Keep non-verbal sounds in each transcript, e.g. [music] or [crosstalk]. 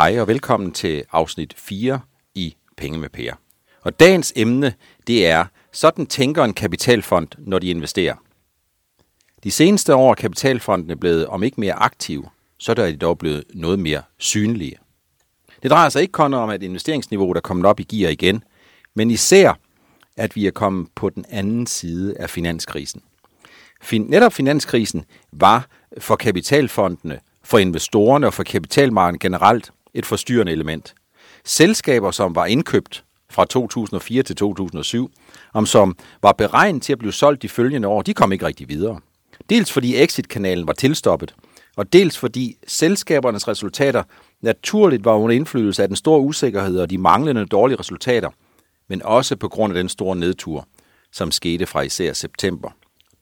Hej og velkommen til afsnit 4 i Penge med Per. Og dagens emne, det er, sådan tænker en kapitalfond, når de investerer. De seneste år er kapitalfondene blevet, om ikke mere aktive, så er de dog blevet noget mere synlige. Det drejer sig ikke kun om, at investeringsniveauet er kommet op i gear igen, men især, at vi er kommet på den anden side af finanskrisen. Fin- netop finanskrisen var for kapitalfondene, for investorerne og for kapitalmarkedet generelt et forstyrrende element. Selskaber, som var indkøbt fra 2004 til 2007, om som var beregnet til at blive solgt de følgende år, de kom ikke rigtig videre. Dels fordi exit-kanalen var tilstoppet, og dels fordi selskabernes resultater naturligt var under indflydelse af den store usikkerhed og de manglende dårlige resultater, men også på grund af den store nedtur, som skete fra især september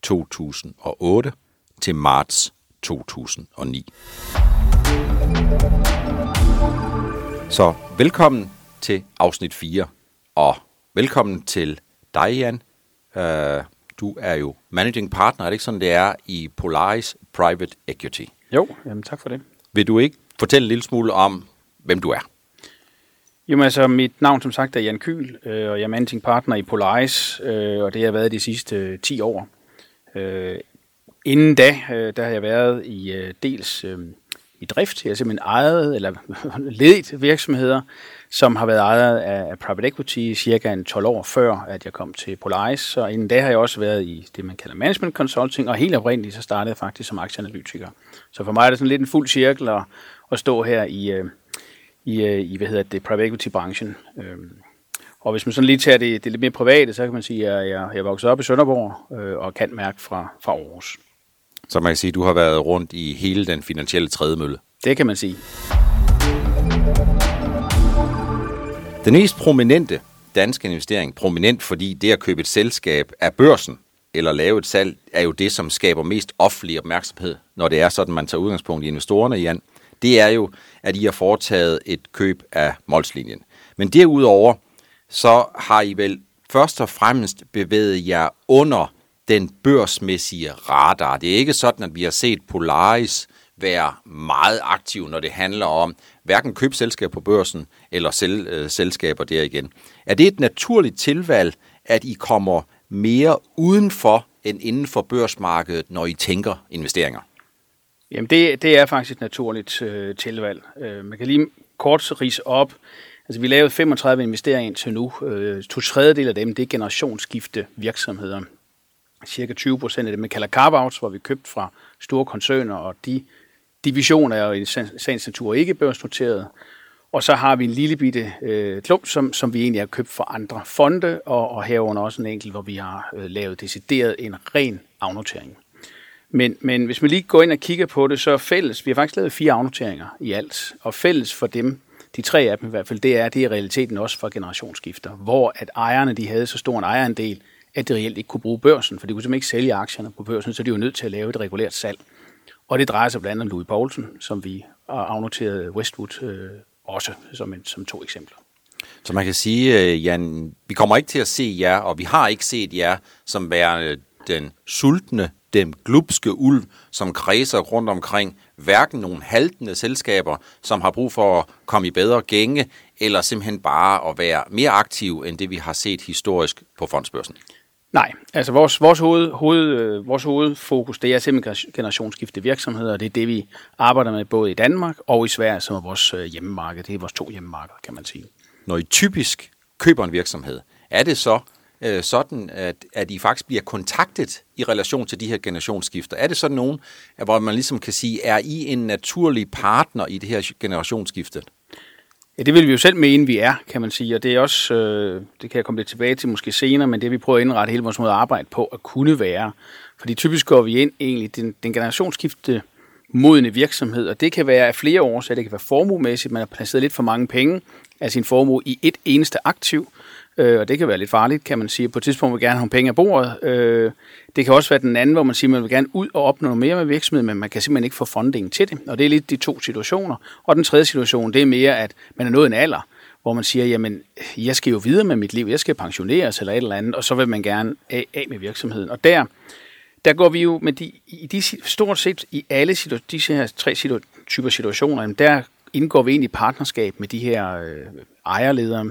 2008 til marts 2009. Så velkommen til afsnit 4, og velkommen til dig, Jan. Uh, du er jo managing partner, er det ikke sådan, det er, i Polaris Private Equity? Jo, jamen tak for det. Vil du ikke fortælle en lille smule om, hvem du er? Jo, altså mit navn som sagt er Jan Kyl, øh, og jeg er managing partner i Polaris, øh, og det har jeg været de sidste øh, 10 år. Øh, inden da, øh, der har jeg været i øh, dels øh, i drift. Jeg har simpelthen ejet eller [laughs] ledet virksomheder, som har været ejet af private equity cirka en 12 år før, at jeg kom til Polaris. Så inden da har jeg også været i det, man kalder management consulting, og helt oprindeligt så startede jeg faktisk som aktieanalytiker. Så for mig er det sådan lidt en fuld cirkel at, at stå her i, øh, i, øh, i hvad hedder det, private equity-branchen. Øhm, og hvis man sådan lige tager det, det lidt mere private, så kan man sige, at jeg, jeg er vokset op i Sønderborg øh, og kan mærke fra, fra Aarhus. Så man kan sige, at du har været rundt i hele den finansielle trædemølle. Det kan man sige. Den mest prominente danske investering, prominent fordi det at købe et selskab af børsen, eller lave et salg, er jo det, som skaber mest offentlig opmærksomhed, når det er sådan, man tager udgangspunkt i investorerne, Jan. Det er jo, at I har foretaget et køb af Molslinjen. Men derudover, så har I vel først og fremmest bevæget jer under den børsmæssige radar. Det er ikke sådan, at vi har set Polaris være meget aktiv, når det handler om hverken købselskaber på børsen eller sel, øh, selskaber der igen. Er det et naturligt tilvalg, at I kommer mere udenfor end inden for børsmarkedet, når I tænker investeringer? Jamen det, det er faktisk et naturligt øh, tilvalg. Øh, man kan lige kort rise op. Altså vi lavede 35 investeringer indtil nu. Øh, to tredjedel af dem, det er generationsskifte virksomheder. Cirka 20 procent af det, man kalder carve-outs, hvor vi købt fra store koncerner, og de divisioner er jo i sagens natur ikke børsnoteret. Og så har vi en lille bitte øh, klump, som, som vi egentlig har købt fra andre fonde, og, og herunder også en enkelt, hvor vi har øh, lavet decideret en ren afnotering. Men, men hvis man lige går ind og kigger på det, så er fælles, vi har faktisk lavet fire afnoteringer i alt, og fælles for dem, de tre af dem i hvert fald, det er, det er i realiteten også for generationsskifter, hvor at ejerne de havde så stor en ejerandel, at de reelt ikke kunne bruge børsen, for de kunne simpelthen ikke sælge aktierne på børsen, så de var nødt til at lave et regulært salg. Og det drejer sig blandt andet om Louis Poulsen, som vi har afnoteret Westwood øh, også som, en, som to eksempler. Så man kan sige, øh, Jan, vi kommer ikke til at se jer, og vi har ikke set jer som værende den sultne, den glupske ulv, som kredser rundt omkring hverken nogle haltende selskaber, som har brug for at komme i bedre gænge, eller simpelthen bare at være mere aktiv end det, vi har set historisk på fondsbørsen. Nej, altså vores, vores, hoved, hoved, øh, vores hovedfokus, det er simpelthen generationsskifte virksomheder, og det er det, vi arbejder med både i Danmark og i Sverige, som er vores øh, hjemmemarked. Det er vores to hjemmemarkeder, kan man sige. Når I typisk køber en virksomhed, er det så øh, sådan, at, at I faktisk bliver kontaktet i relation til de her generationsskifter? Er det sådan nogen, hvor man ligesom kan sige, er I en naturlig partner i det her generationsskifte? Ja, det vil vi jo selv mene, vi er, kan man sige, og det er også, øh, det kan jeg komme lidt tilbage til måske senere, men det vi prøver at indrette hele vores måde at arbejde på at kunne være. Fordi typisk går vi ind egentlig den, den generationsskifte modne virksomhed, og det kan være af flere årsager. Det kan være formuemæssigt, man har placeret lidt for mange penge af sin formue i et eneste aktiv, øh, og det kan være lidt farligt, kan man sige. På et tidspunkt vil man gerne have penge af bordet. Øh, det kan også være den anden, hvor man siger, at man vil gerne ud og opnå noget mere med virksomheden, men man kan simpelthen ikke få funding til det. Og det er lidt de to situationer. Og den tredje situation, det er mere, at man er nået en alder, hvor man siger, jamen, jeg skal jo videre med mit liv, jeg skal pensioneres eller et eller andet, og så vil man gerne af, af med virksomheden. Og der, der går vi jo med de, i de, stort set i alle situ- disse her tre situ- typer situationer, jamen der indgår vi ind i partnerskab med de her øh, ejerledere,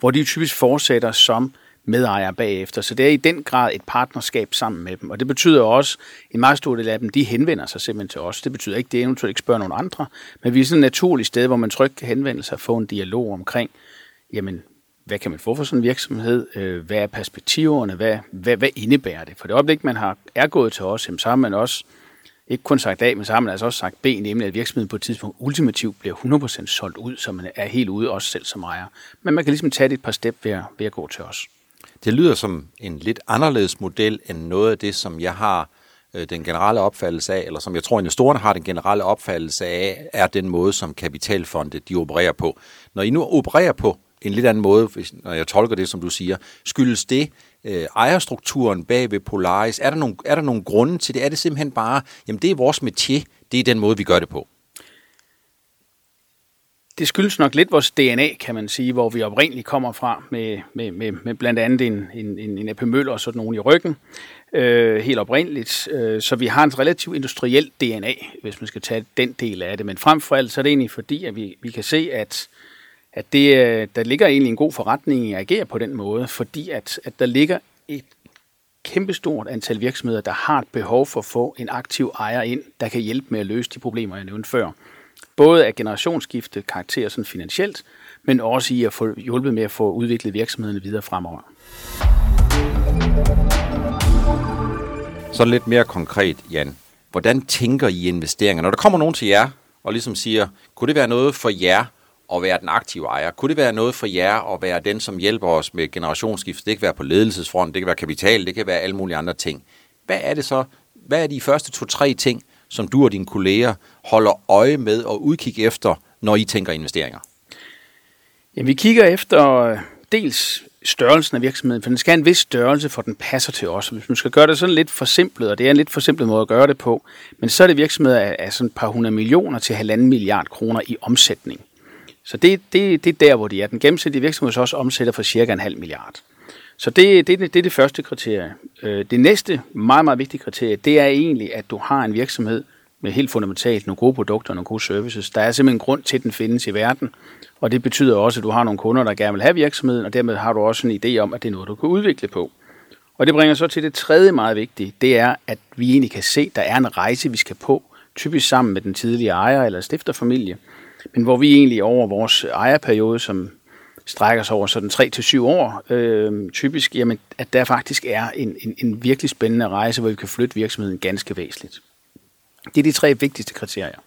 hvor de typisk fortsætter som medejer bagefter. Så det er i den grad et partnerskab sammen med dem. Og det betyder også, at en meget stor del af dem, de henvender sig simpelthen til os. Det betyder ikke, at det eventuelt ikke spørger nogen andre, men vi er sådan et naturligt sted, hvor man trygt kan henvende sig og få en dialog omkring, jamen, hvad kan man få for sådan en virksomhed? Øh, hvad er perspektiverne? Hvad, hvad, hvad indebærer det? For det øjeblik, man har, er gået til os, så har man også ikke kun sagt A, men så har man altså også sagt B, nemlig at virksomheden på et tidspunkt ultimativt bliver 100% solgt ud, så man er helt ude også selv som ejer. Men man kan ligesom tage det et par step ved at, ved at gå til os. Det lyder som en lidt anderledes model end noget af det, som jeg har øh, den generelle opfattelse af, eller som jeg tror, investorerne har den generelle opfattelse af, er den måde, som kapitalfonde de opererer på. Når I nu opererer på en lidt anden måde, hvis, når jeg tolker det, som du siger, skyldes det øh, ejerstrukturen bag ved Polaris? Er der, nogle, er der nogle grunde til det? Er det simpelthen bare, jamen det er vores métier, det er den måde, vi gør det på? det skyldes nok lidt vores DNA, kan man sige, hvor vi oprindeligt kommer fra med, med, med, med blandt andet en, en, en, en AP Møller og sådan nogen i ryggen, øh, helt oprindeligt. Øh, så vi har en relativt industriel DNA, hvis man skal tage den del af det. Men frem for alt, så er det egentlig fordi, at vi, vi kan se, at, at det, øh, der ligger egentlig en god forretning i at agere på den måde, fordi at, at der ligger et kæmpestort antal virksomheder, der har et behov for at få en aktiv ejer ind, der kan hjælpe med at løse de problemer, jeg nævnte før både af generationsskifte karakter sådan finansielt, men også i at få hjulpet med at få udviklet virksomhederne videre fremover. Så lidt mere konkret, Jan. Hvordan tænker I investeringer? Når der kommer nogen til jer og ligesom siger, kunne det være noget for jer at være den aktive ejer? Kunne det være noget for jer at være den, som hjælper os med generationsskift? Det kan være på ledelsesfront, det kan være kapital, det kan være alle mulige andre ting. Hvad er det så? Hvad er de første to-tre ting, som du og dine kolleger holder øje med og udkig efter, når I tænker investeringer? Jamen, vi kigger efter øh, dels størrelsen af virksomheden, for den skal have en vis størrelse, for den passer til os. Hvis man skal gøre det sådan lidt forsimplet, og det er en lidt forsimplet måde at gøre det på, men så er det virksomheder af, af sådan et par hundrede millioner til halvanden milliard kroner i omsætning. Så det, det, det er der, hvor de er. Den gennemsnitlige virksomhed så også omsætter for cirka en halv milliard. Så det, det, det er det første kriterie. Øh, det næste meget, meget vigtige kriterie, det er egentlig, at du har en virksomhed med helt fundamentalt nogle gode produkter og nogle gode services. Der er simpelthen en grund til, at den findes i verden, og det betyder også, at du har nogle kunder, der gerne vil have virksomheden, og dermed har du også en idé om, at det er noget, du kan udvikle på. Og det bringer så til det tredje meget vigtige, det er, at vi egentlig kan se, at der er en rejse, vi skal på, typisk sammen med den tidlige ejer eller stifterfamilie, men hvor vi egentlig over vores ejerperiode, som strækker sig over sådan 3-7 år, øh, typisk, jamen, at der faktisk er en, en, en virkelig spændende rejse, hvor vi kan flytte virksomheden ganske væsentligt. Det er de tre vigtigste kriterier.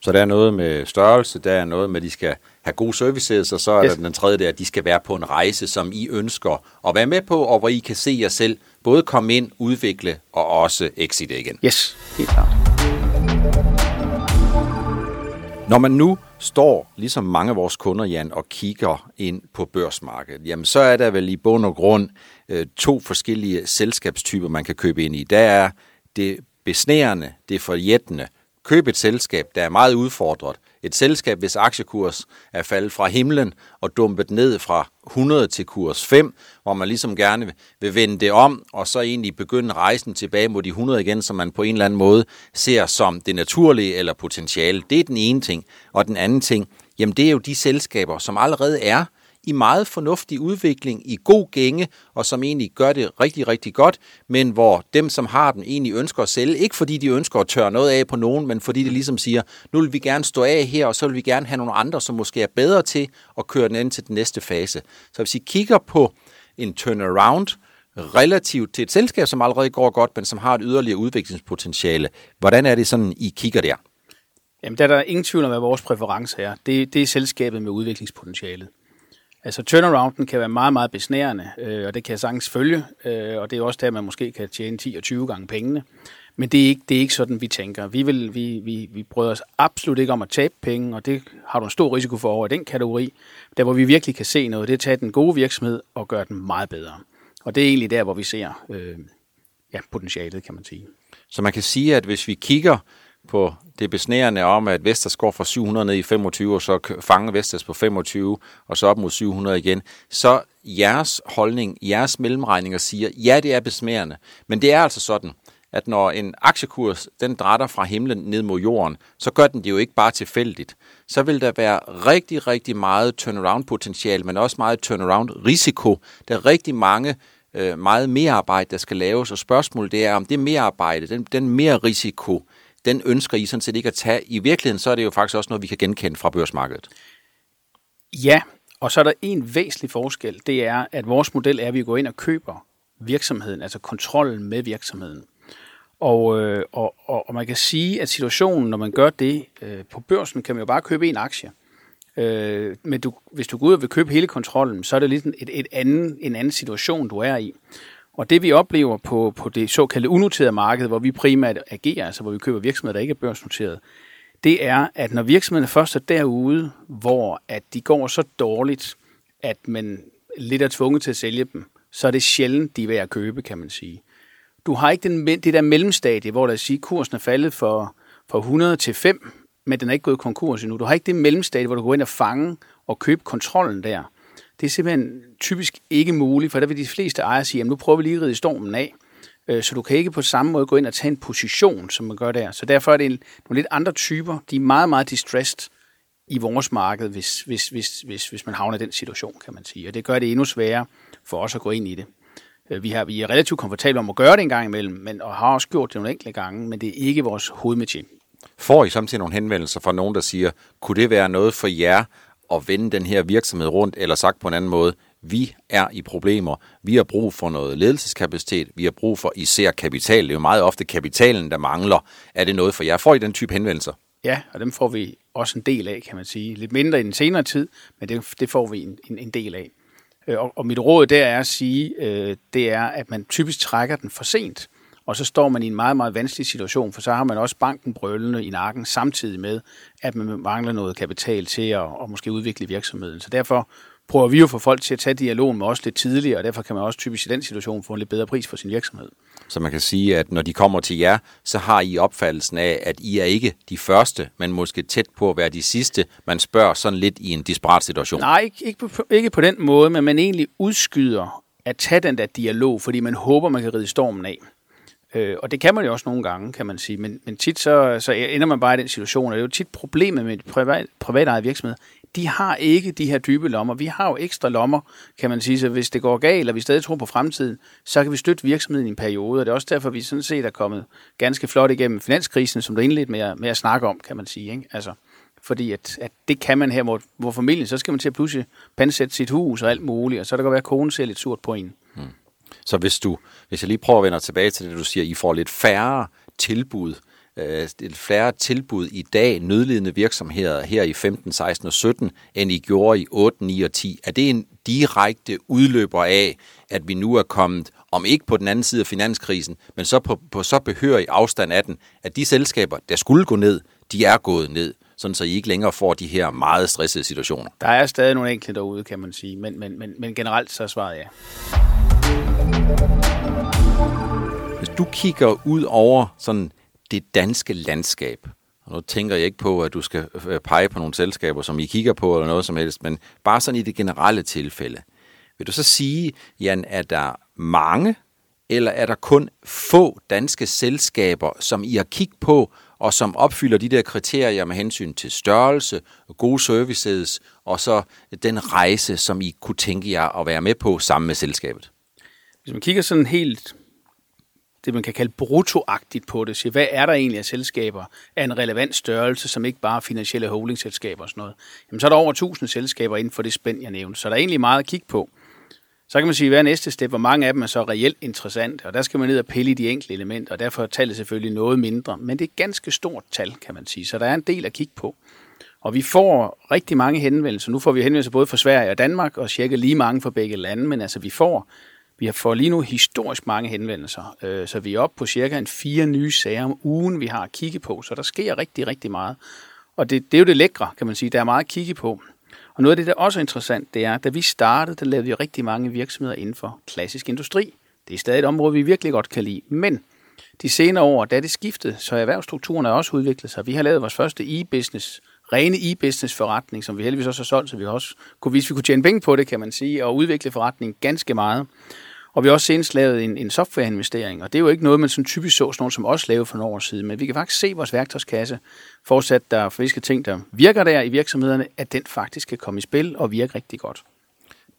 Så der er noget med størrelse, der er noget med, at de skal have gode services, og så er yes. der den tredje der, at de skal være på en rejse, som I ønsker at være med på, og hvor I kan se jer selv både komme ind, udvikle og også exit igen. Yes, helt klart. Når man nu står, ligesom mange af vores kunder, Jan, og kigger ind på børsmarkedet, jamen så er der vel i bund og grund øh, to forskellige selskabstyper, man kan købe ind i. Der er det besnærende, det forjættende. Køb et selskab, der er meget udfordret. Et selskab, hvis aktiekurs er faldet fra himlen og dumpet ned fra 100 til kurs 5, hvor man ligesom gerne vil vende det om, og så egentlig begynde rejsen tilbage mod de 100 igen, som man på en eller anden måde ser som det naturlige eller potentiale. Det er den ene ting. Og den anden ting, jamen det er jo de selskaber, som allerede er i meget fornuftig udvikling, i god gænge, og som egentlig gør det rigtig, rigtig godt, men hvor dem, som har dem, egentlig ønsker at sælge, ikke fordi de ønsker at tørre noget af på nogen, men fordi de ligesom siger, nu vil vi gerne stå af her, og så vil vi gerne have nogle andre, som måske er bedre til at køre den ind til den næste fase. Så hvis I kigger på en turnaround, relativt til et selskab, som allerede går godt, men som har et yderligere udviklingspotentiale. Hvordan er det sådan, I kigger der? Jamen, der er der ingen tvivl om, hvad vores præference er. Det, det er selskabet med udviklingspotentialet. Altså turnarounden kan være meget, meget besnærende, øh, og det kan jeg sagtens følge, øh, og det er også der, man måske kan tjene 10 og 20 gange pengene. Men det er ikke, det er ikke sådan, vi tænker. Vi, vil, vi, vi, vi bryder os absolut ikke om at tabe penge, og det har du en stor risiko for over i den kategori. Der, hvor vi virkelig kan se noget, det er at tage den gode virksomhed og gøre den meget bedre. Og det er egentlig der, hvor vi ser øh, ja, potentialet, kan man sige. Så man kan sige, at hvis vi kigger på det besnærende om, at Vestas går fra 700 ned i 25, og så fanger Vestas på 25, og så op mod 700 igen, så jeres holdning, jeres mellemregninger siger, ja, det er besnærende, men det er altså sådan, at når en aktiekurs den drætter fra himlen ned mod jorden, så gør den det jo ikke bare tilfældigt. Så vil der være rigtig, rigtig meget turnaround-potentiale, men også meget turnaround-risiko. Der er rigtig mange øh, meget mere arbejde, der skal laves, og spørgsmålet det er, om det mere arbejde, den, den mere risiko, den ønsker I sådan set ikke at tage. I virkeligheden så er det jo faktisk også noget, vi kan genkende fra børsmarkedet. Ja, og så er der en væsentlig forskel. Det er, at vores model er, at vi går ind og køber virksomheden, altså kontrollen med virksomheden. Og, øh, og, og, og man kan sige, at situationen, når man gør det øh, på børsen, kan man jo bare købe en aktie. Øh, men du, hvis du går ud og vil købe hele kontrollen, så er det lidt et, et anden, en anden situation, du er i. Og det vi oplever på, på det såkaldte unoterede marked, hvor vi primært agerer, altså hvor vi køber virksomheder, der ikke er børsnoteret, det er, at når virksomhederne først er derude, hvor at de går så dårligt, at man lidt er tvunget til at sælge dem, så er det sjældent, de er værd at købe, kan man sige. Du har ikke den, det der mellemstadie, hvor der siger, at kursen er faldet fra, fra 100 til 5, men den er ikke gået konkurs endnu. Du har ikke det mellemstadie, hvor du går ind og fange og købe kontrollen der. Det er simpelthen typisk ikke muligt, for der vil de fleste ejere sige, at nu prøver vi lige at ride stormen af. Øh, så du kan ikke på samme måde gå ind og tage en position, som man gør der. Så derfor er det en, nogle lidt andre typer. De er meget, meget distressed i vores marked, hvis, hvis, hvis, hvis, hvis man havner i den situation, kan man sige. Og det gør det endnu sværere for os at gå ind i det. Øh, vi, har, vi er relativt komfortable om at gøre det en gang imellem, men, og har også gjort det nogle enkelte gange, men det er ikke vores hovedmetier. Får I samtidig nogle henvendelser fra nogen, der siger, kunne det være noget for jer at vende den her virksomhed rundt, eller sagt på en anden måde, vi er i problemer, vi har brug for noget ledelseskapacitet, vi har brug for især kapital. Det er jo meget ofte kapitalen, der mangler. Er det noget for jer? Får I den type henvendelser? Ja, og dem får vi også en del af, kan man sige. Lidt mindre i den senere tid, men det, det får vi en, en, en del af. Øh, og, og mit råd der er at sige, øh, det er, at man typisk trækker den for sent, og så står man i en meget, meget vanskelig situation, for så har man også banken brølende i nakken, samtidig med, at man mangler noget kapital til at, at måske udvikle virksomheden. Så derfor prøver vi jo for folk til at tage dialogen med os lidt tidligere, og derfor kan man også typisk i den situation få en lidt bedre pris for sin virksomhed. Så man kan sige, at når de kommer til jer, så har I opfattelsen af, at I er ikke de første, men måske tæt på at være de sidste. Man spørger sådan lidt i en disparat situation. Nej, ikke, ikke, på, ikke på den måde, men man egentlig udskyder at tage den der dialog, fordi man håber, man kan ride stormen af. Øh, og det kan man jo også nogle gange, kan man sige. Men, men tit så, så ender man bare i den situation, og det er jo tit problemet med privat, privat virksomhed de har ikke de her dybe lommer. Vi har jo ekstra lommer, kan man sige, så hvis det går galt, og vi stadig tror på fremtiden, så kan vi støtte virksomheden i en periode, og det er også derfor, vi sådan set er kommet ganske flot igennem finanskrisen, som du indledte med at, med at snakke om, kan man sige. Ikke? Altså, fordi at, at det kan man her, hvor, hvor familien, så skal man til at pludselig pansætte sit hus og alt muligt, og så der kan være, at konen ser lidt surt på en. Hmm. Så hvis du, hvis jeg lige prøver at vende tilbage til det, du siger, I får lidt færre tilbud, øh, flere tilbud i dag, nødlidende virksomheder her i 15, 16 og 17, end I gjorde i 8, 9 og 10. Er det en direkte udløber af, at vi nu er kommet, om ikke på den anden side af finanskrisen, men så på, på så behørig afstand af den, at de selskaber, der skulle gå ned, de er gået ned, sådan så I ikke længere får de her meget stressede situationer? Der er stadig nogle enkelte derude, kan man sige, men, men, men, men generelt så er svaret ja. Hvis du kigger ud over sådan det danske landskab. Og nu tænker jeg ikke på, at du skal øh, pege på nogle selskaber, som I kigger på, eller noget som helst, men bare sådan i det generelle tilfælde. Vil du så sige, Jan, er der mange, eller er der kun få danske selskaber, som I har kigget på, og som opfylder de der kriterier med hensyn til størrelse, gode services, og så den rejse, som I kunne tænke jer at være med på sammen med selskabet? Hvis man kigger sådan helt det, man kan kalde bruttoagtigt på det. siger, hvad er der egentlig af selskaber af en relevant størrelse, som ikke bare er finansielle holdingselskaber og sådan noget? Jamen, så er der over 1000 selskaber inden for det spænd, jeg nævnte. Så der er egentlig meget at kigge på. Så kan man sige, hvad er næste step? Hvor mange af dem er så reelt interessante? Og der skal man ned og pille i de enkelte elementer, og derfor er tallet selvfølgelig noget mindre. Men det er et ganske stort tal, kan man sige. Så der er en del at kigge på. Og vi får rigtig mange henvendelser. Nu får vi henvendelser både fra Sverige og Danmark, og cirka lige mange fra begge lande, men altså vi får vi har fået lige nu historisk mange henvendelser, øh, så vi er oppe på cirka en fire nye sager om ugen, vi har at kigge på, så der sker rigtig, rigtig meget. Og det, det er jo det lækre, kan man sige. Der er meget at kigge på. Og noget af det, der også er interessant, det er, da vi startede, der lavede vi rigtig mange virksomheder inden for klassisk industri. Det er stadig et område, vi virkelig godt kan lide. Men de senere år, da det skiftede, så erhvervsstrukturen er også udviklet sig. Vi har lavet vores første e-business, rene e-business forretning, som vi heldigvis også har solgt, så vi også kunne vise, at vi kunne tjene penge på det, kan man sige, og udvikle forretningen ganske meget. Og vi har også senest lavet en, en softwareinvestering, og det er jo ikke noget, man sådan typisk så sådan nogen som os lavede for nogle år siden, men vi kan faktisk se vores værktøjskasse, fortsat der for friske ting, der virker der i virksomhederne, at den faktisk kan komme i spil og virke rigtig godt.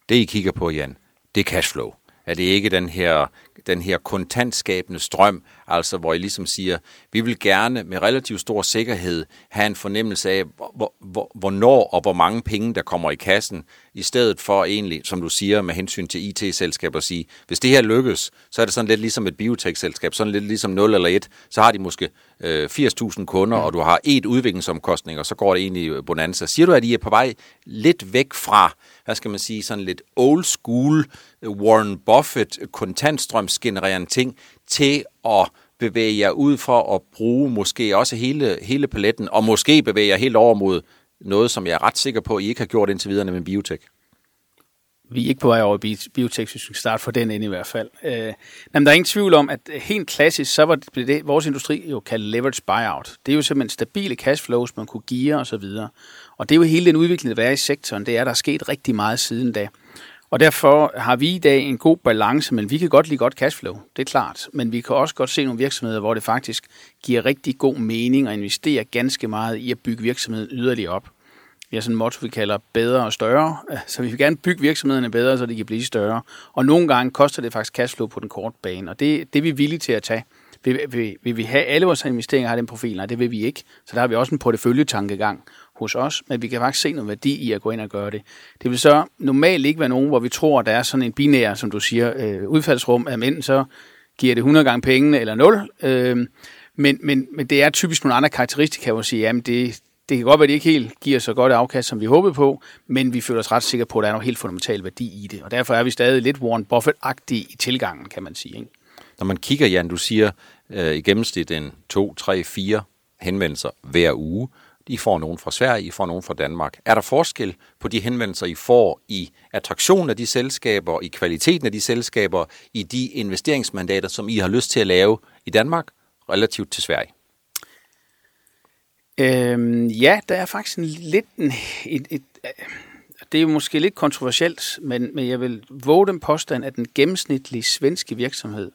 Det I kigger på, Jan, det er cashflow. Er det ikke den her, den her kontantskabende strøm, altså hvor I ligesom siger, vi vil gerne med relativt stor sikkerhed have en fornemmelse af, hvor, hvor, hvornår og hvor mange penge, der kommer i kassen, i stedet for egentlig, som du siger, med hensyn til IT-selskaber at sige, hvis det her lykkes, så er det sådan lidt ligesom et biotech-selskab, sådan lidt ligesom 0 eller 1, så har de måske øh, 80.000 kunder, og du har et udviklingsomkostning, og så går det egentlig bonanza. Siger du, at I er på vej lidt væk fra, hvad skal man sige, sådan lidt old school Warren Buffett indkomstgenererende ting, til at bevæge jer ud for at bruge måske også hele, hele paletten, og måske bevæge jer helt over mod noget, som jeg er ret sikker på, at I ikke har gjort indtil videre med biotek? Vi er ikke på vej over i biotek, hvis vi skal starte for den ende i hvert fald. Øh, jamen, der er ingen tvivl om, at helt klassisk, så var det, det vores industri jo kaldt leverage buyout. Det er jo simpelthen stabile cashflows, man kunne geare osv. Og, og det er jo hele den udvikling, der er i sektoren. Det er, der er sket rigtig meget siden da. Og derfor har vi i dag en god balance, men vi kan godt lide godt cashflow, det er klart. Men vi kan også godt se nogle virksomheder, hvor det faktisk giver rigtig god mening at investere ganske meget i at bygge virksomheden yderligere op. Vi har sådan en motto, vi kalder bedre og større. [laughs] Så vi vil gerne bygge virksomhederne bedre, så de kan blive større. Og nogle gange koster det faktisk cashflow på den korte bane, og det, det er vi villige til at tage. Vil, vil, vil vi have alle vores investeringer har den profil? Nej, det vil vi ikke. Så der har vi også en porteføljetankegang hos os, men vi kan faktisk se noget værdi i at gå ind og gøre det. Det vil så normalt ikke være nogen, hvor vi tror, at der er sådan en binær, som du siger, øh, udfaldsrum, at enten så giver det 100 gange pengene eller 0. Øh, men, men, men det er typisk nogle andre karakteristika, hvor man siger, jamen det, det kan godt være, at det ikke helt giver så godt afkast, som vi håbede på, men vi føler os ret sikre på, at der er noget helt fundamental værdi i det. Og derfor er vi stadig lidt Warren Buffett-agtige i tilgangen, kan man sige. Ikke? Når man kigger, Jan, du siger øh, i gennemsnit en 2, 3, 4 henvendelser hver uge. I får nogen fra Sverige, I får nogen fra Danmark. Er der forskel på de henvendelser, I får i attraktionen af de selskaber, i kvaliteten af de selskaber, i de investeringsmandater, som I har lyst til at lave i Danmark, relativt til Sverige? Øhm, ja, der er faktisk en, lidt en, et, et, øh, det er jo måske lidt kontroversielt, men, men jeg vil våge den påstand, at den gennemsnitlige svenske virksomhed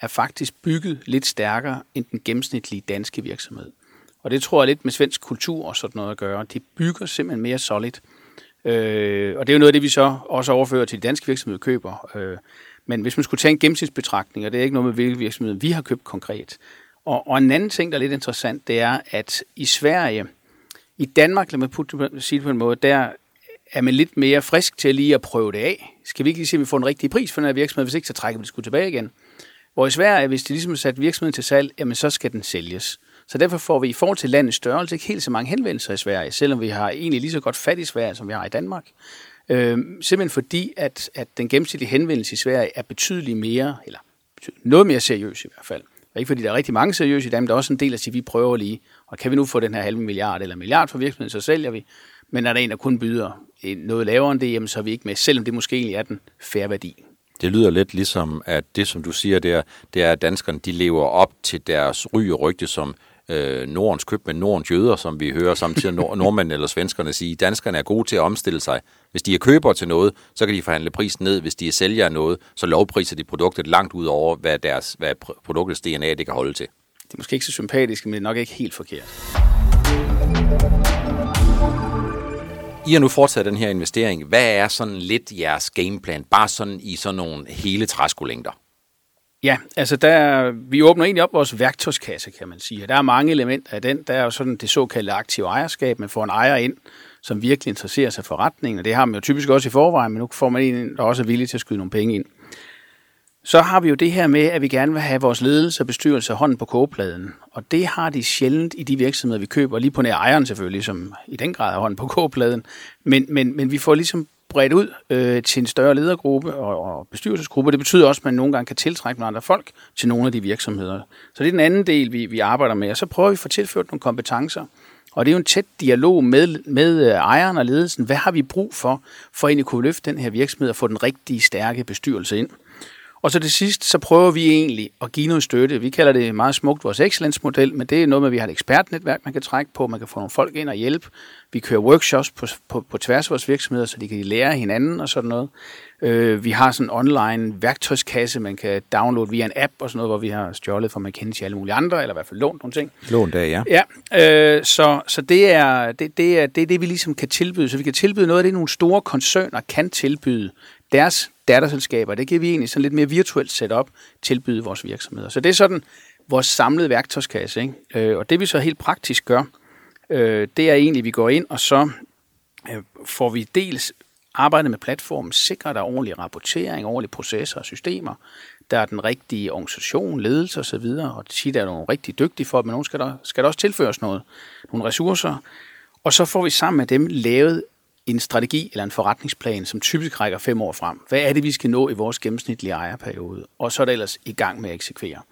er faktisk bygget lidt stærkere end den gennemsnitlige danske virksomhed. Og det tror jeg lidt med svensk kultur og sådan noget at gøre. De bygger simpelthen mere solid. Øh, og det er jo noget af det, vi så også overfører til de danske virksomheder køber. Øh, men hvis man skulle tage en gennemsnitsbetragtning, og det er ikke noget med, hvilke virksomheder vi har købt konkret. Og, og en anden ting, der er lidt interessant, det er, at i Sverige, i Danmark, lad mig putte, sige det på en måde, der er man lidt mere frisk til lige at prøve det af. Skal vi ikke lige se, om vi får en rigtig pris for den her virksomhed? Hvis ikke, så trækker vi det sgu tilbage igen. Hvor i Sverige, hvis de ligesom har sat virksomheden til salg, jamen så skal den sælges. Så derfor får vi i forhold til landets størrelse ikke helt så mange henvendelser i Sverige, selvom vi har egentlig lige så godt fat i Sverige, som vi har i Danmark. Øh, simpelthen fordi, at, at den gennemsnitlige henvendelse i Sverige er betydeligt mere, eller noget mere seriøs i hvert fald. Og ikke fordi der er rigtig mange seriøse i Danmark, der er også en del af at sige, at vi prøver lige, og kan vi nu få den her halve milliard eller milliard for virksomheden, så sælger vi. Men er der en, der kun byder noget lavere end det, jamen, så er vi ikke med, selvom det måske egentlig er den færre værdi. Det lyder lidt ligesom, at det, som du siger der, det er, at danskerne de lever op til deres ry og rygte som øh, Nordens med Nordens jøder, som vi hører samtidig nord- nordmænd eller svenskerne sige. Danskerne er gode til at omstille sig. Hvis de er køber til noget, så kan de forhandle prisen ned. Hvis de er sælger af noget, så lovpriser de produktet langt ud over, hvad, deres, hvad produktets DNA det kan holde til. Det er måske ikke så sympatisk, men det er nok ikke helt forkert. I har nu fortsat den her investering. Hvad er sådan lidt jeres gameplan? Bare sådan i sådan nogle hele træskolængder. Ja, altså der, vi åbner egentlig op vores værktøjskasse, kan man sige. Der er mange elementer af den. Der er jo sådan det såkaldte aktive ejerskab. Man får en ejer ind, som virkelig interesserer sig for retningen, og det har man jo typisk også i forvejen, men nu får man en, der også er villig til at skyde nogle penge ind. Så har vi jo det her med, at vi gerne vil have vores ledelse og bestyrelse hånden på kogepladen. Og det har de sjældent i de virksomheder, vi køber, lige på nær ejeren selvfølgelig, som i den grad har hånden på kogepladen. Men, men, men vi får ligesom bredt ud øh, til en større ledergruppe og, og bestyrelsesgruppe. Det betyder også, at man nogle gange kan tiltrække nogle andre folk til nogle af de virksomheder. Så det er den anden del, vi, vi arbejder med. Og så prøver vi at få tilført nogle kompetencer. Og det er jo en tæt dialog med, med øh, ejeren og ledelsen. Hvad har vi brug for, for at kunne løfte den her virksomhed og få den rigtige, stærke bestyrelse ind? Og så til sidst, så prøver vi egentlig at give noget støtte. Vi kalder det meget smukt vores excellence-model, men det er noget med, at vi har et ekspertnetværk, man kan trække på, man kan få nogle folk ind og hjælpe. Vi kører workshops på, på, på tværs af vores virksomheder, så de kan lære hinanden og sådan noget. Øh, vi har sådan en online værktøjskasse, man kan downloade via en app og sådan noget, hvor vi har stjålet fra McKinsey alle mulige andre, eller i hvert fald lånt nogle ting. Lånt der, ja. Ja, øh, så, så det, er, det, det, er, det det, vi ligesom kan tilbyde. Så vi kan tilbyde noget af det, nogle store koncerner kan tilbyde deres datterselskaber. Det kan vi egentlig sådan lidt mere virtuelt sætte op, tilbyde vores virksomheder. Så det er sådan vores samlede værktøjskasse. Ikke? Øh, og det vi så helt praktisk gør, øh, det er egentlig, at vi går ind, og så øh, får vi dels arbejdet med platformen, sikrer der ordentlig rapportering, ordentlige processer og systemer, der er den rigtige organisation, ledelse osv., og tit er nogle rigtig dygtige folk, men nogle skal der, skal der også tilføres noget, nogle ressourcer. Og så får vi sammen med dem lavet en strategi eller en forretningsplan, som typisk rækker fem år frem. Hvad er det, vi skal nå i vores gennemsnitlige ejerperiode? Og så er det ellers i gang med at eksekvere.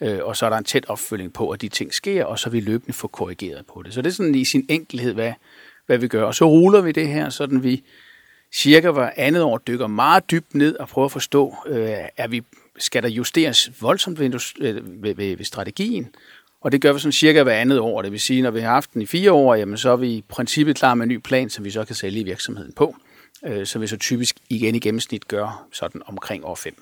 Øh, og så er der en tæt opfølging på, at de ting sker, og så vi løbende får korrigeret på det. Så det er sådan i sin enkelhed, hvad, hvad vi gør. Og så ruller vi det her, sådan vi cirka hver andet år dykker meget dybt ned og prøver at forstå, øh, er vi, skal der justeres voldsomt ved, øh, ved, ved, ved strategien? Og det gør vi sådan cirka hver andet år. Det vil sige, når vi har haft den i fire år, jamen, så er vi i princippet klar med en ny plan, som vi så kan sælge i virksomheden på. Øh, så vi så typisk igen i gennemsnit gør sådan omkring år 5.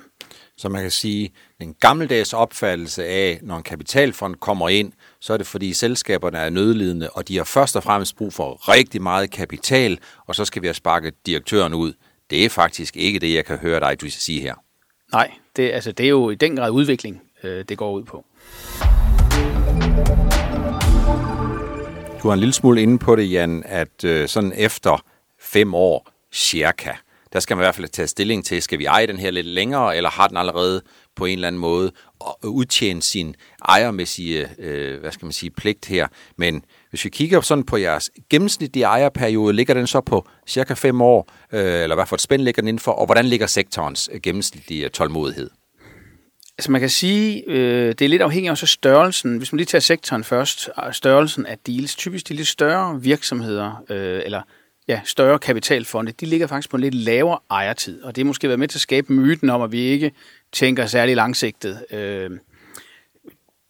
Så man kan sige, den gammeldags opfattelse af, når en kapitalfond kommer ind, så er det fordi selskaberne er nødlidende, og de har først og fremmest brug for rigtig meget kapital, og så skal vi have sparket direktøren ud. Det er faktisk ikke det, jeg kan høre dig, du sige her. Nej, det, altså, det er jo i den grad udvikling, øh, det går ud på. Du har en lille smule inde på det, Jan, at øh, sådan efter fem år cirka, der skal man i hvert fald tage stilling til, skal vi eje den her lidt længere, eller har den allerede på en eller anden måde udtjent sin ejermæssige, øh, hvad skal man sige, pligt her. Men hvis vi kigger sådan på jeres gennemsnitlige ejerperiode, ligger den så på cirka fem år, øh, eller hvad for et spænd ligger den indenfor, og hvordan ligger sektorens øh, gennemsnitlige tålmodighed? Altså man kan sige, øh, det er lidt afhængigt af så størrelsen. Hvis man lige tager sektoren først, øh, størrelsen af deals, typisk de lidt større virksomheder, øh, eller ja, større kapitalfonde, de ligger faktisk på en lidt lavere ejertid. Og det har måske været med til at skabe myten om, at vi ikke tænker særlig langsigtet. Øh,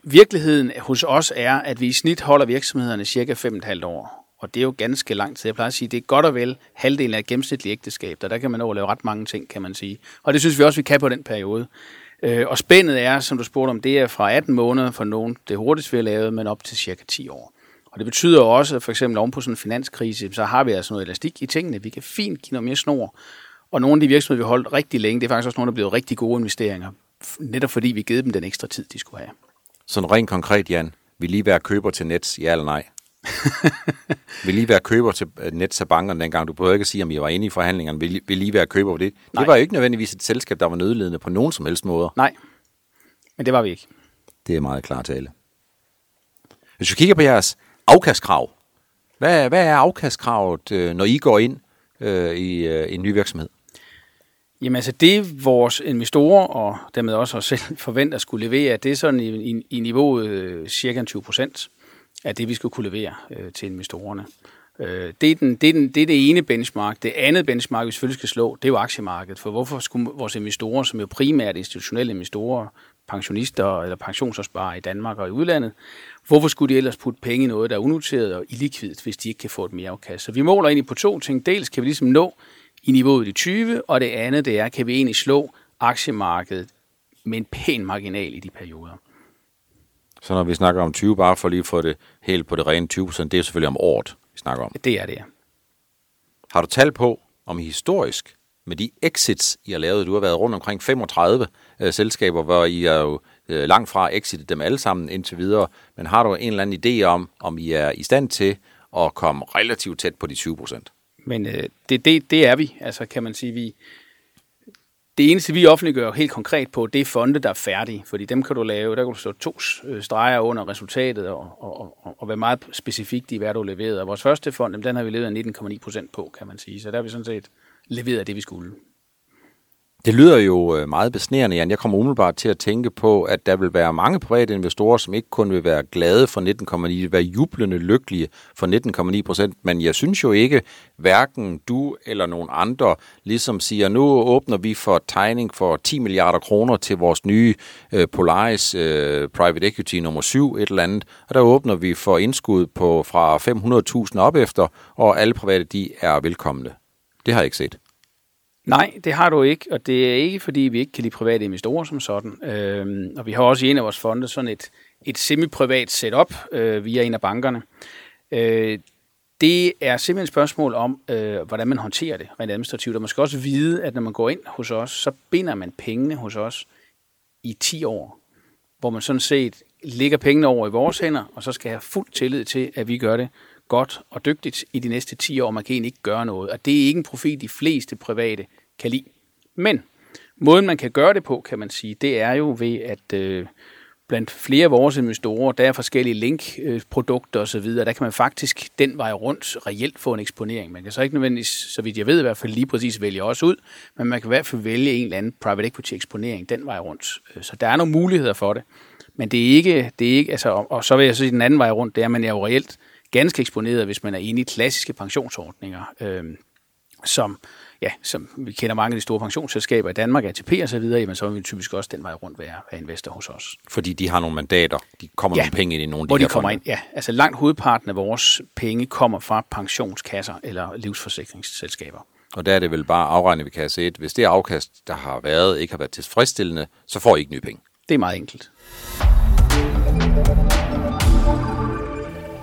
virkeligheden hos os er, at vi i snit holder virksomhederne cirka 5,5 år. Og det er jo ganske lang tid. Jeg plejer at sige, det er godt og vel halvdelen af et gennemsnitligt ægteskab, der, der kan man overleve ret mange ting, kan man sige. Og det synes vi også, vi kan på den periode. Øh, og spændet er, som du spurgte om, det er fra 18 måneder for nogen, det hurtigst vi har lavet, men op til cirka 10 år. Og det betyder også, at for eksempel oven på sådan en finanskrise, så har vi altså noget elastik i tingene. Vi kan fint give noget mere snor. Og nogle af de virksomheder, vi har holdt rigtig længe, det er faktisk også nogle, der er blevet rigtig gode investeringer. Netop fordi vi givet dem den ekstra tid, de skulle have. Sådan rent konkret, Jan. Vi lige være køber til Nets, ja eller nej? [laughs] vil lige være køber til øh, Nets af bankerne dengang? Du behøver ikke at sige, om I var inde i forhandlingerne. Vil, vil lige være køber på det? Nej. Det var jo ikke nødvendigvis et selskab, der var nødledende på nogen som helst måde. Nej, men det var vi ikke. Det er meget klar tale. Hvis vi kigger på jeres afkastkrav. Hvad, hvad er afkastkravet, øh, når I går ind øh, i øh, en ny virksomhed? Jamen altså det, vores investorer og dermed også os selv [laughs] forventer at skulle levere, det er sådan i, i, i niveauet øh, cirka 20 procent af det, vi skal kunne levere øh, til investorerne. Øh, det, er den, det, er den, det er det ene benchmark. Det andet benchmark, vi selvfølgelig skal slå, det er jo aktiemarkedet. For hvorfor skulle vores investorer, som jo primært institutionelle investorer, pensionister eller pensionsopsparere i Danmark og i udlandet, hvorfor skulle de ellers putte penge i noget, der er unoteret og illikvidt, hvis de ikke kan få et mere afkast? Så vi måler egentlig på to ting. Dels kan vi ligesom nå i niveauet i 20, og det andet det er, kan vi egentlig slå aktiemarkedet med en pæn marginal i de perioder. Så når vi snakker om 20, bare for lige at få det helt på det rene 20% det er selvfølgelig om året, vi snakker om. Det er det, ja. Har du tal på, om historisk, med de exits, I har lavet, du har været rundt omkring 35 øh, selskaber, hvor I er jo øh, langt fra exitet dem alle sammen indtil videre, men har du en eller anden idé om, om I er i stand til at komme relativt tæt på de 20 procent? Men øh, det, det, det er vi, altså kan man sige, vi, det eneste, vi offentliggør helt konkret på, det er fonde, der er færdige. Fordi dem kan du lave, der kan du slå to øh, streger under resultatet og, og, og, og være meget specifikt i, hvad du leverede. Og vores første fond, den har vi leveret 19,9 procent på, kan man sige. Så der har vi sådan set leveret det, vi skulle. Det lyder jo øh, meget besnærende, Jan. Jeg kommer umiddelbart til at tænke på, at der vil være mange private investorer, som ikke kun vil være glade for 19,9, være jublende lykkelige for 19,9 procent. Men jeg synes jo ikke, hverken du eller nogen andre ligesom siger, nu åbner vi for tegning for 10 milliarder kroner til vores nye øh, Polaris øh, Private Equity nummer 7, et eller andet. Og der åbner vi for indskud på fra 500.000 op efter, og alle private de er velkomne. Det har jeg ikke set. Nej, det har du ikke, og det er ikke, fordi vi ikke kan lide private investorer som sådan. Øhm, og vi har også i en af vores fonde sådan et, et semi-privat setup øh, via en af bankerne. Øh, det er simpelthen et spørgsmål om, øh, hvordan man håndterer det rent administrativt. Og man skal også vide, at når man går ind hos os, så binder man pengene hos os i 10 år, hvor man sådan set lægger pengene over i vores hænder, og så skal have fuld tillid til, at vi gør det godt og dygtigt i de næste 10 år. Man kan egentlig ikke gøre noget, og det er ikke en profil, de fleste private kan lide. Men måden, man kan gøre det på, kan man sige, det er jo ved, at øh, blandt flere af vores investorer, der er forskellige linkprodukter osv., der kan man faktisk den vej rundt reelt få en eksponering. Man kan så ikke nødvendigvis, så vidt jeg ved i hvert fald lige præcis vælge os ud, men man kan i hvert fald vælge en eller anden private equity eksponering den vej rundt. Øh, så der er nogle muligheder for det. Men det er ikke, det er ikke altså, og så vil jeg så sige den anden vej rundt, det er, at man er jo reelt ganske eksponeret, hvis man er inde i klassiske pensionsordninger, øh, som, ja, som vi kender mange af de store pensionsselskaber i Danmark, ATP og så videre, jamen så vil vi typisk også den vej rundt være, være investor hos os. Fordi de har nogle mandater, de kommer ja, nogle penge ind i nogle af de hvor de kommer ind, ja. Altså langt hovedparten af vores penge kommer fra pensionskasser eller livsforsikringsselskaber. Og der er det vel bare afregnet ved kasse 1. Hvis det afkast, der har været, ikke har været tilfredsstillende, så får I ikke nye penge. Det er meget enkelt.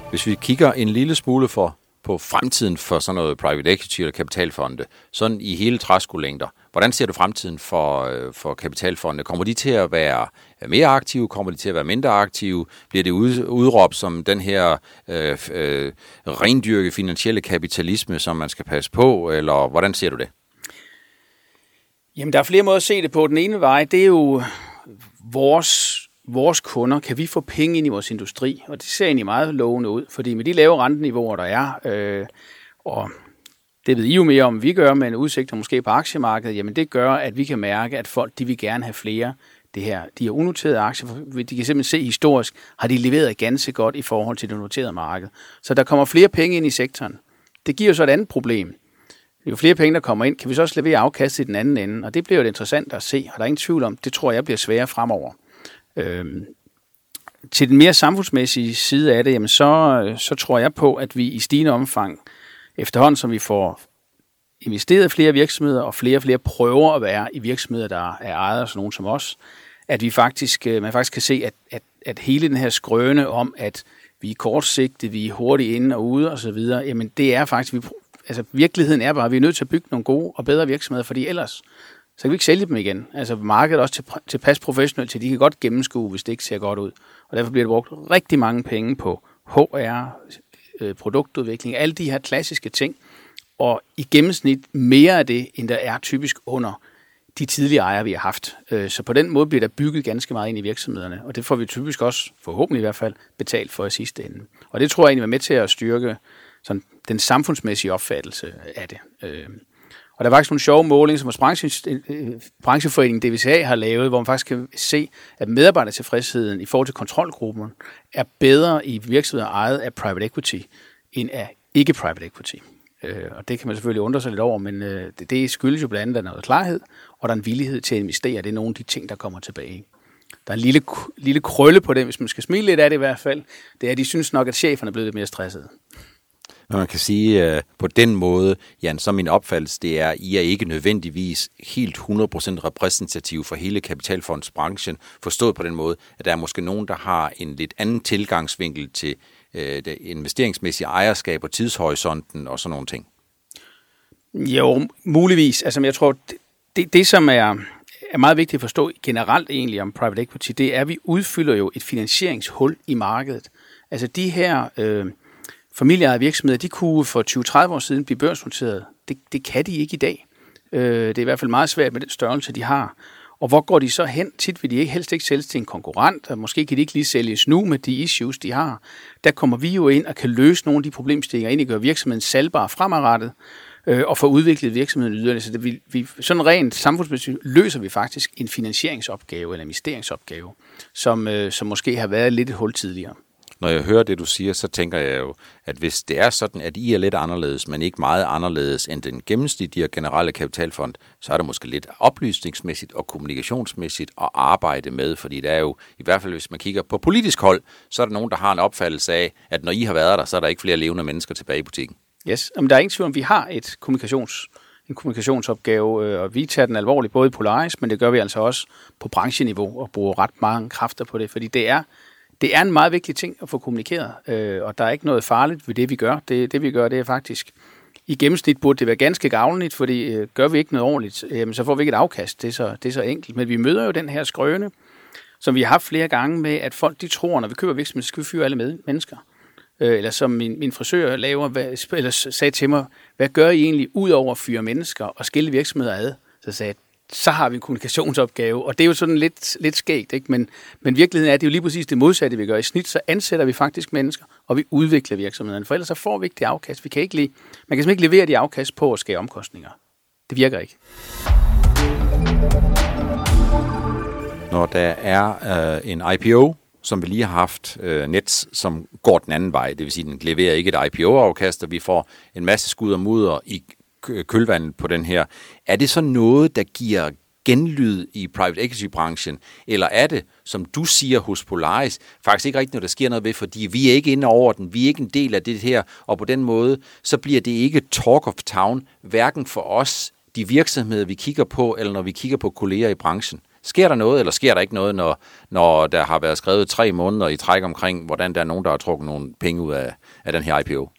Hvis vi kigger en lille smule for, på fremtiden for sådan noget private equity eller kapitalfonde, sådan i hele træskolængder, hvordan ser du fremtiden for, øh, for kapitalfonde? Kommer de til at være mere aktive? Kommer de til at være mindre aktive? Bliver det udråbt som den her øh, øh, rendyrke finansielle kapitalisme, som man skal passe på, eller hvordan ser du det? Jamen, der er flere måder at se det på. Den ene vej, det er jo vores vores kunder, kan vi få penge ind i vores industri? Og det ser egentlig meget lovende ud, fordi med de lave renteniveauer, der er, øh, og det ved I jo mere om, vi gør med en udsigt måske på aktiemarkedet, jamen det gør, at vi kan mærke, at folk de vil gerne have flere det her. De her unoterede aktier, de kan simpelthen se historisk, har de leveret ganske godt i forhold til det noterede marked. Så der kommer flere penge ind i sektoren. Det giver jo så et andet problem. Jo flere penge, der kommer ind, kan vi så også levere afkast i den anden ende, og det bliver jo interessant at se, og der er ingen tvivl om, det tror jeg bliver sværere fremover. Øhm, til den mere samfundsmæssige side af det, jamen så, så tror jeg på, at vi i stigende omfang, efterhånden som vi får investeret flere virksomheder, og flere og flere prøver at være i virksomheder, der er ejet af sådan nogen som os, at vi faktisk, øh, man faktisk kan se, at, at, at hele den her skrøne om, at vi er kortsigtede, vi er hurtigt inde og ude og så videre, jamen det er faktisk, vi, altså virkeligheden er bare, at vi er nødt til at bygge nogle gode og bedre virksomheder, fordi ellers så kan vi ikke sælge dem igen. Altså markedet er også til, tilpas professionelt, til de kan godt gennemskue, hvis det ikke ser godt ud. Og derfor bliver der brugt rigtig mange penge på HR, øh, produktudvikling, alle de her klassiske ting. Og i gennemsnit mere af det, end der er typisk under de tidlige ejere, vi har haft. Øh, så på den måde bliver der bygget ganske meget ind i virksomhederne, og det får vi typisk også, forhåbentlig i hvert fald, betalt for i sidste ende. Og det tror jeg egentlig var med til at styrke sådan, den samfundsmæssige opfattelse af det. Øh, og der er faktisk nogle sjove målinger, som branche, brancheforening brancheforeningen DVCA har lavet, hvor man faktisk kan se, at medarbejdertilfredsheden i forhold til kontrolgruppen er bedre i virksomheder ejet af private equity, end af ikke private equity. Øh, og det kan man selvfølgelig undre sig lidt over, men øh, det, det skyldes jo blandt andet, at der er noget klarhed, og der er en villighed til at investere. Det er nogle af de ting, der kommer tilbage. Der er en lille, lille krølle på det, hvis man skal smile lidt af det i hvert fald. Det er, at de synes nok, at cheferne er blevet lidt mere stressede. Men man kan sige øh, på den måde, Jan, så min opfattelse, det er, at I er ikke nødvendigvis helt 100% repræsentativ for hele kapitalfondsbranchen, forstået på den måde, at der er måske nogen, der har en lidt anden tilgangsvinkel til øh, det investeringsmæssige ejerskab og tidshorisonten og sådan nogle ting. Jo, muligvis. Altså, jeg tror, det, det, det som er, er meget vigtigt at forstå generelt egentlig om private equity, det er, at vi udfylder jo et finansieringshul i markedet. Altså de her... Øh, familieejede virksomheder, de kunne for 20-30 år siden blive børsnoteret. Det, det kan de ikke i dag. Øh, det er i hvert fald meget svært med den størrelse, de har. Og hvor går de så hen? Tit vil de ikke helst ikke sælges til en konkurrent, og måske kan de ikke lige sælges nu med de issues, de har. Der kommer vi jo ind og kan løse nogle af de problemstillinger, ind og gøre virksomheden salgbar fremadrettet. øh, og få udviklet virksomheden yderligere. Så det, vi, vi, sådan rent samfundsmæssigt løser vi faktisk en finansieringsopgave eller investeringsopgave, som, øh, som måske har været lidt et hul tidligere. Når jeg hører det, du siger, så tænker jeg jo, at hvis det er sådan, at I er lidt anderledes, men ikke meget anderledes end den gennemsnitlige generelle kapitalfond, så er det måske lidt oplysningsmæssigt og kommunikationsmæssigt at arbejde med, fordi der er jo, i hvert fald hvis man kigger på politisk hold, så er der nogen, der har en opfattelse af, at når I har været der, så er der ikke flere levende mennesker tilbage i butikken. Yes, men der er ingen tvivl om, vi har et kommunikations, en kommunikationsopgave, øh, og vi tager den alvorligt, både i Polaris, men det gør vi altså også på brancheniveau, og bruger ret mange kræfter på det, fordi det er det er en meget vigtig ting at få kommunikeret, øh, og der er ikke noget farligt ved det, vi gør. Det, det vi gør, det er faktisk, i gennemsnit burde det være ganske gavnligt, fordi øh, gør vi ikke noget ordentligt, øh, så får vi ikke et afkast. Det er, så, det er så enkelt. Men vi møder jo den her skrøne, som vi har haft flere gange med, at folk de tror, når vi køber virksomhed, så skal vi fyre alle med, mennesker. Øh, eller som min, min frisør laver, hvad, eller sagde til mig, hvad gør I egentlig ud over at fyre mennesker og skille virksomheder ad? Så sagde jeg, så har vi en kommunikationsopgave, og det er jo sådan lidt, lidt skægt, ikke? Men, men virkeligheden er, at det er jo lige præcis det modsatte, vi gør. I snit så ansætter vi faktisk mennesker, og vi udvikler virksomhederne, for ellers så får vi ikke det afkast. Vi kan ikke lige, man kan simpelthen ikke levere de afkast på at skære omkostninger. Det virker ikke. Når der er øh, en IPO, som vi lige har haft, øh, Nets, som går den anden vej, det vil sige, den leverer ikke et IPO-afkast, og vi får en masse skud og mudder i kølvandet på den her. Er det så noget, der giver genlyd i private equity-branchen, eller er det, som du siger hos Polaris, faktisk ikke rigtigt noget, der sker noget ved, fordi vi er ikke inde over den, vi er ikke en del af det her, og på den måde, så bliver det ikke talk of town, hverken for os, de virksomheder, vi kigger på, eller når vi kigger på kolleger i branchen. Sker der noget, eller sker der ikke noget, når, når der har været skrevet tre måneder i træk omkring, hvordan der er nogen, der har trukket nogle penge ud af, af den her IPO?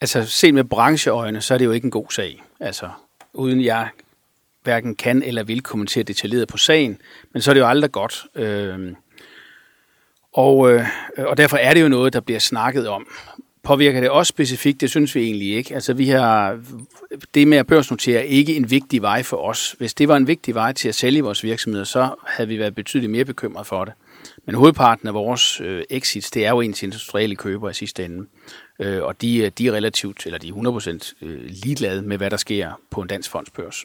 Altså, set med brancheøjne, så er det jo ikke en god sag. Altså, uden jeg hverken kan eller vil kommentere detaljeret på sagen, men så er det jo aldrig godt. Øh, og, øh, og derfor er det jo noget, der bliver snakket om. Påvirker det også specifikt? Det synes vi egentlig ikke. Altså, vi har, det med at børsnotere er ikke en vigtig vej for os. Hvis det var en vigtig vej til at sælge vores virksomheder, så havde vi været betydeligt mere bekymret for det. Men hovedparten af vores øh, exits, det er jo ens industrielle køber i sidste ende. Øh, og de, de er relativt, eller de er 100% øh, ligeglade med, hvad der sker på en dansk fondsbørs.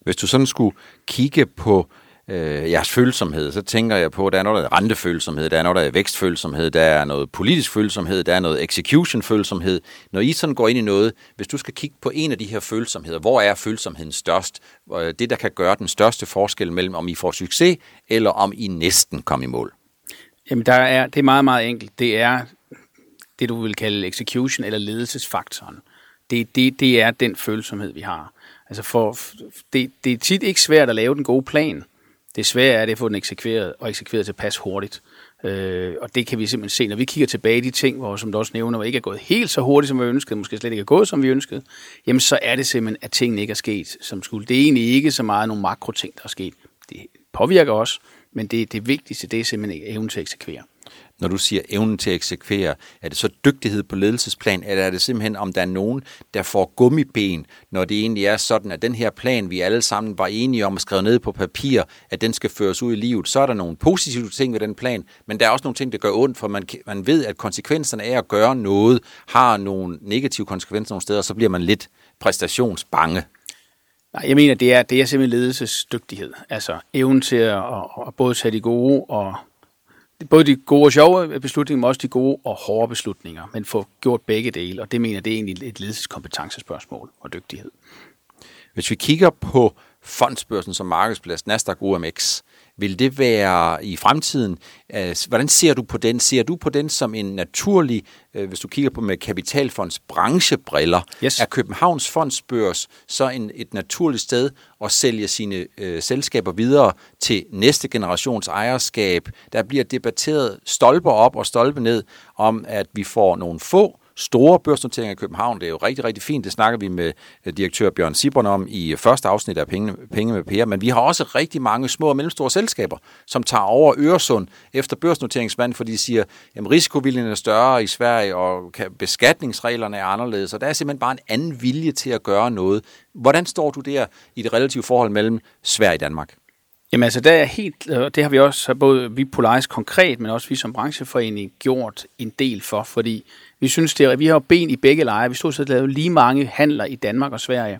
Hvis du sådan skulle kigge på øh, jeres følsomhed, så tænker jeg på, at der er noget, der er rentefølsomhed, der er noget, der er vækstfølsomhed, der er noget politisk følsomhed, der er noget execution-følsomhed. Når I sådan går ind i noget, hvis du skal kigge på en af de her følsomheder, hvor er følsomheden størst? Det, der kan gøre den største forskel mellem, om I får succes, eller om I næsten kommer i mål? Jamen, der er, det er meget, meget enkelt. Det er det, du vil kalde execution eller ledelsesfaktoren. Det, det, det er den følsomhed, vi har. Altså for, det, det er tit ikke svært at lave den gode plan. Det svære er det at få den eksekveret, og eksekveret tilpas hurtigt. Øh, og det kan vi simpelthen se, når vi kigger tilbage i de ting, hvor, som du også nævner, hvor ikke er gået helt så hurtigt, som vi ønskede, måske slet ikke er gået, som vi ønskede, jamen så er det simpelthen, at tingene ikke er sket, som skulle. Det er egentlig ikke så meget nogle makroting, der er sket. Det påvirker os, men det, det vigtigste, det er simpelthen evnen til at eksekvere når du siger evnen til at eksekvere? Er det så dygtighed på ledelsesplan, eller er det simpelthen, om der er nogen, der får gummiben, når det egentlig er sådan, at den her plan, vi alle sammen var enige om at skrive ned på papir, at den skal føres ud i livet, så er der nogle positive ting ved den plan, men der er også nogle ting, der gør ondt, for man, man ved, at konsekvenserne af at gøre noget har nogle negative konsekvenser nogle steder, og så bliver man lidt præstationsbange. Nej, jeg mener, det er, det er simpelthen ledelsesdygtighed. Altså evnen til at, at, at både tage de gode og både de gode og sjove beslutninger, men også de gode og hårde beslutninger, men få gjort begge dele, og det mener det er egentlig et ledelseskompetencespørgsmål og dygtighed. Hvis vi kigger på fondsbørsen som markedsplads, Nasdaq OMX, vil det være i fremtiden? Øh, hvordan ser du på den? Ser du på den som en naturlig, øh, hvis du kigger på med kapitalfonds branchebriller, yes. er Københavns fondsbørs så en, et naturligt sted at sælge sine øh, selskaber videre til næste generations ejerskab? Der bliver debatteret stolper op og stolpe ned om, at vi får nogle få store børsnoteringer i København. Det er jo rigtig, rigtig fint. Det snakker vi med øh, direktør Bjørn Sibron om i øh, første afsnit af Penge, Penge med Per. Men vi har også rigtig mange små og mellemstore selskaber, som tager over Øresund efter børsnoteringsmand, fordi de siger, at risikoviljen er større i Sverige, og beskatningsreglerne er anderledes. Og der er simpelthen bare en anden vilje til at gøre noget. Hvordan står du der i det relative forhold mellem Sverige og Danmark? Jamen altså, der er helt, øh, det har vi også, både vi Polaris konkret, men også vi som brancheforening, gjort en del for, fordi vi synes, det er, vi har ben i begge lejre. Vi stod så lavet lige mange handler i Danmark og Sverige.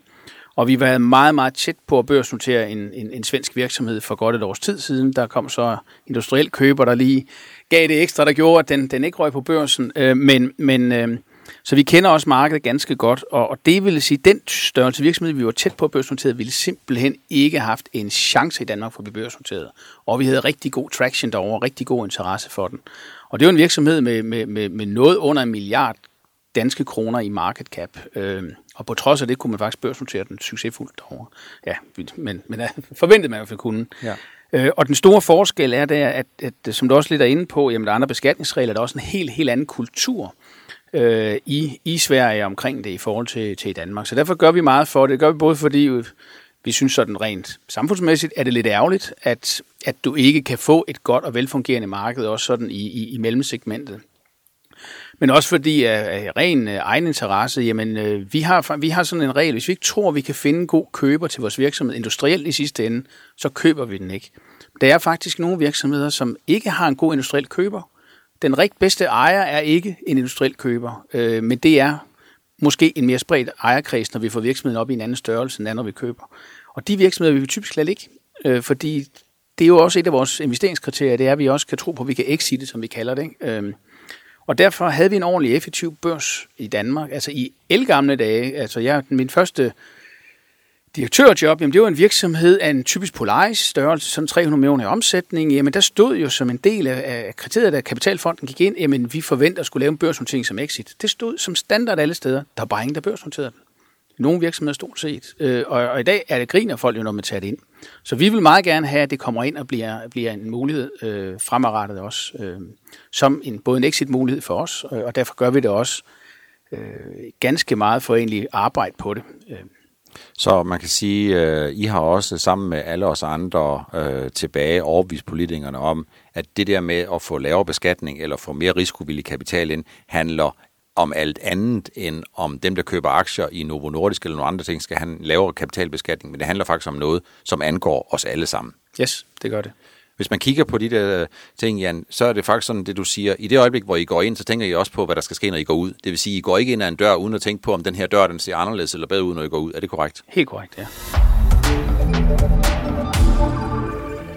Og vi var meget, meget tæt på at børsnotere en, en, en svensk virksomhed for godt et års tid siden. Der kom så industriel køber, der lige gav det ekstra, der gjorde, at den, den ikke røg på børsen. Øh, men, men øh, så vi kender også markedet ganske godt, og, og det vil sige, at den størrelse virksomhed, vi var tæt på børsnoteret, ville simpelthen ikke have haft en chance i Danmark for at blive børsnoteret. Og vi havde rigtig god traction derovre, rigtig god interesse for den. Og det var en virksomhed med, med, med, med noget under en milliard danske kroner i market cap. Øh, og på trods af det kunne man faktisk børsnotere den succesfuldt derovre. Ja, men, men [laughs] forventede man i hvert fald kunne. Ja. Øh, og den store forskel er der, at, at, som du også lidt er inde på, jamen der er andre beskatningsregler, der er også en helt, helt anden kultur øh, i, i Sverige omkring det i forhold til, til Danmark. Så derfor gør vi meget for det. Det gør vi både fordi, øh, vi synes sådan rent samfundsmæssigt, er det lidt ærgerligt, at, at du ikke kan få et godt og velfungerende marked, også sådan i, i, i mellemsegmentet. Men også fordi af, ren øh, egen interesse, jamen øh, vi har, vi har sådan en regel, hvis vi ikke tror, vi kan finde en god køber til vores virksomhed industrielt i sidste ende, så køber vi den ikke. Der er faktisk nogle virksomheder, som ikke har en god industriel køber. Den rigt bedste ejer er ikke en industriel køber, øh, men det er måske en mere spredt ejerkreds, når vi får virksomheden op i en anden størrelse, end når vi køber. Og de virksomheder vil vi typisk slet ikke, øh, fordi det er jo også et af vores investeringskriterier, det er, at vi også kan tro på, at vi kan exite, som vi kalder det. Ikke? Øh, og derfor havde vi en ordentlig effektiv børs i Danmark. Altså i elgamle dage, altså jeg, min første direktørjob, jamen det var en virksomhed af en typisk Polaris størrelse, sådan 300 millioner i omsætning. Jamen der stod jo som en del af kriteriet, da Kapitalfonden gik ind, jamen vi forventer at skulle lave en børsnotering som exit. Det stod som standard alle steder. Der var bare ingen, der børsnoterede den. Nogle virksomheder stort set. Øh, og, og i dag er det griner folk jo, når man tager det ind. Så vi vil meget gerne have, at det kommer ind og bliver, bliver en mulighed øh, fremadrettet også, øh, som en, både en exit-mulighed for os, øh, og derfor gør vi det også øh, ganske meget for egentlig arbejde på det. Øh. Så man kan sige, at øh, I har også sammen med alle os andre øh, tilbage overbevist politikerne om, at det der med at få lavere beskatning eller få mere risikovillig kapital ind, handler om alt andet end om dem, der køber aktier i Novo Nordisk eller nogle andre ting, skal have en lavere kapitalbeskatning, men det handler faktisk om noget, som angår os alle sammen. Yes, det gør det. Hvis man kigger på de der ting, Jan, så er det faktisk sådan, det du siger, i det øjeblik, hvor I går ind, så tænker I også på, hvad der skal ske, når I går ud. Det vil sige, I går ikke ind ad en dør, uden at tænke på, om den her dør, den ser anderledes eller bedre ud, når I går ud. Er det korrekt? Helt korrekt, ja.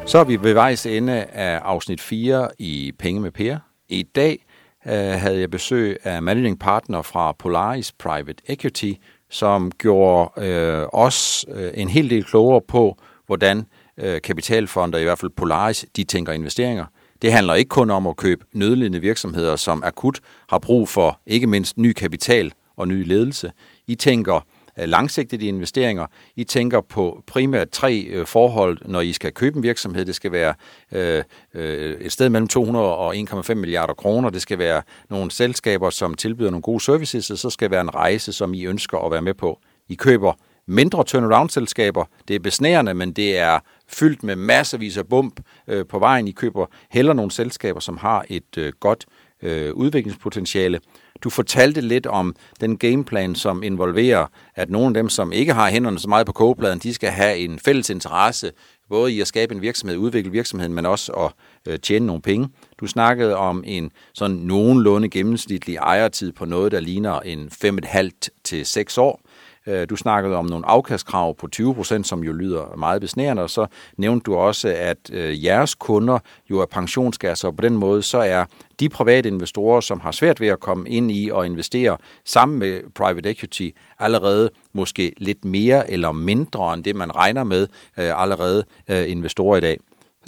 Så er vi ved vejs ende af afsnit 4 i Penge med Per. I dag øh, havde jeg besøg af managing partner fra Polaris Private Equity, som gjorde øh, os øh, en hel del klogere på, hvordan øh, kapitalfonder, i hvert fald Polaris, de tænker investeringer. Det handler ikke kun om at købe nødlidende virksomheder, som akut har brug for ikke mindst ny kapital og ny ledelse. I tænker øh, langsigtede investeringer. I tænker på primært tre øh, forhold, når I skal købe en virksomhed. Det skal være øh, øh, et sted mellem 200 og 1,5 milliarder kroner. Det skal være nogle selskaber, som tilbyder nogle gode services, og så skal være en rejse, som I ønsker at være med på. I køber mindre turnaround-selskaber. Det er besnærende, men det er fyldt med masservis af bump øh, på vejen. I køber heller nogle selskaber, som har et øh, godt øh, udviklingspotentiale. Du fortalte lidt om den gameplan, som involverer, at nogle af dem, som ikke har hænderne så meget på kogepladen, de skal have en fælles interesse, både i at skabe en virksomhed, udvikle virksomheden, men også at øh, tjene nogle penge. Du snakkede om en sådan nogenlunde gennemsnitlig ejertid på noget, der ligner en 5,5 til 6 år. Øh, du snakkede om nogle afkastkrav på 20%, som jo lyder meget besnærende, og så nævnte du også, at øh, jeres kunder jo er pensionskasser, og på den måde så er de private investorer, som har svært ved at komme ind i og investere sammen med private equity, allerede måske lidt mere eller mindre end det, man regner med øh, allerede investorer i dag.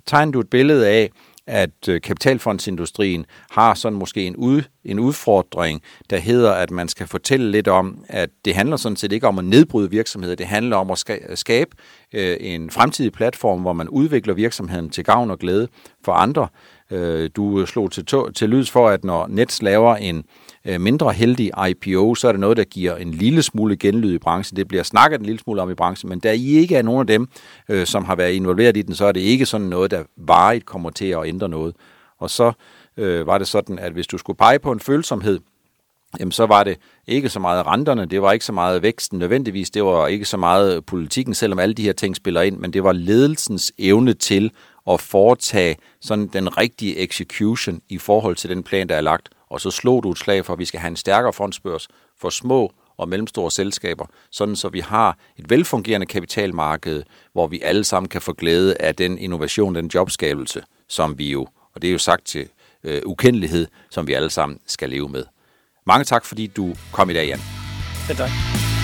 Tegner du et billede af, at øh, kapitalfondsindustrien har sådan måske en, ud, en udfordring, der hedder, at man skal fortælle lidt om, at det handler sådan set ikke om at nedbryde virksomheder, det handler om at skabe øh, en fremtidig platform, hvor man udvikler virksomheden til gavn og glæde for andre. Øh, du slog til, til lyds for, at når Nets laver en øh, Øh, mindre heldig IPO, så er det noget, der giver en lille smule genlyd i branchen. Det bliver snakket en lille smule om i branchen, men da I ikke er nogen af dem, øh, som har været involveret i den, så er det ikke sådan noget, der varigt kommer til at ændre noget. Og så øh, var det sådan, at hvis du skulle pege på en følsomhed, jamen så var det ikke så meget renterne, det var ikke så meget væksten nødvendigvis, det var ikke så meget politikken, selvom alle de her ting spiller ind, men det var ledelsens evne til at foretage sådan den rigtige execution i forhold til den plan, der er lagt. Og så slog du et slag for, at vi skal have en stærkere fondsbørs for små og mellemstore selskaber, sådan så vi har et velfungerende kapitalmarked, hvor vi alle sammen kan få glæde af den innovation, den jobskabelse, som vi jo, og det er jo sagt til øh, ukendelighed, som vi alle sammen skal leve med. Mange tak, fordi du kom i dag, Jan. Ja, tak.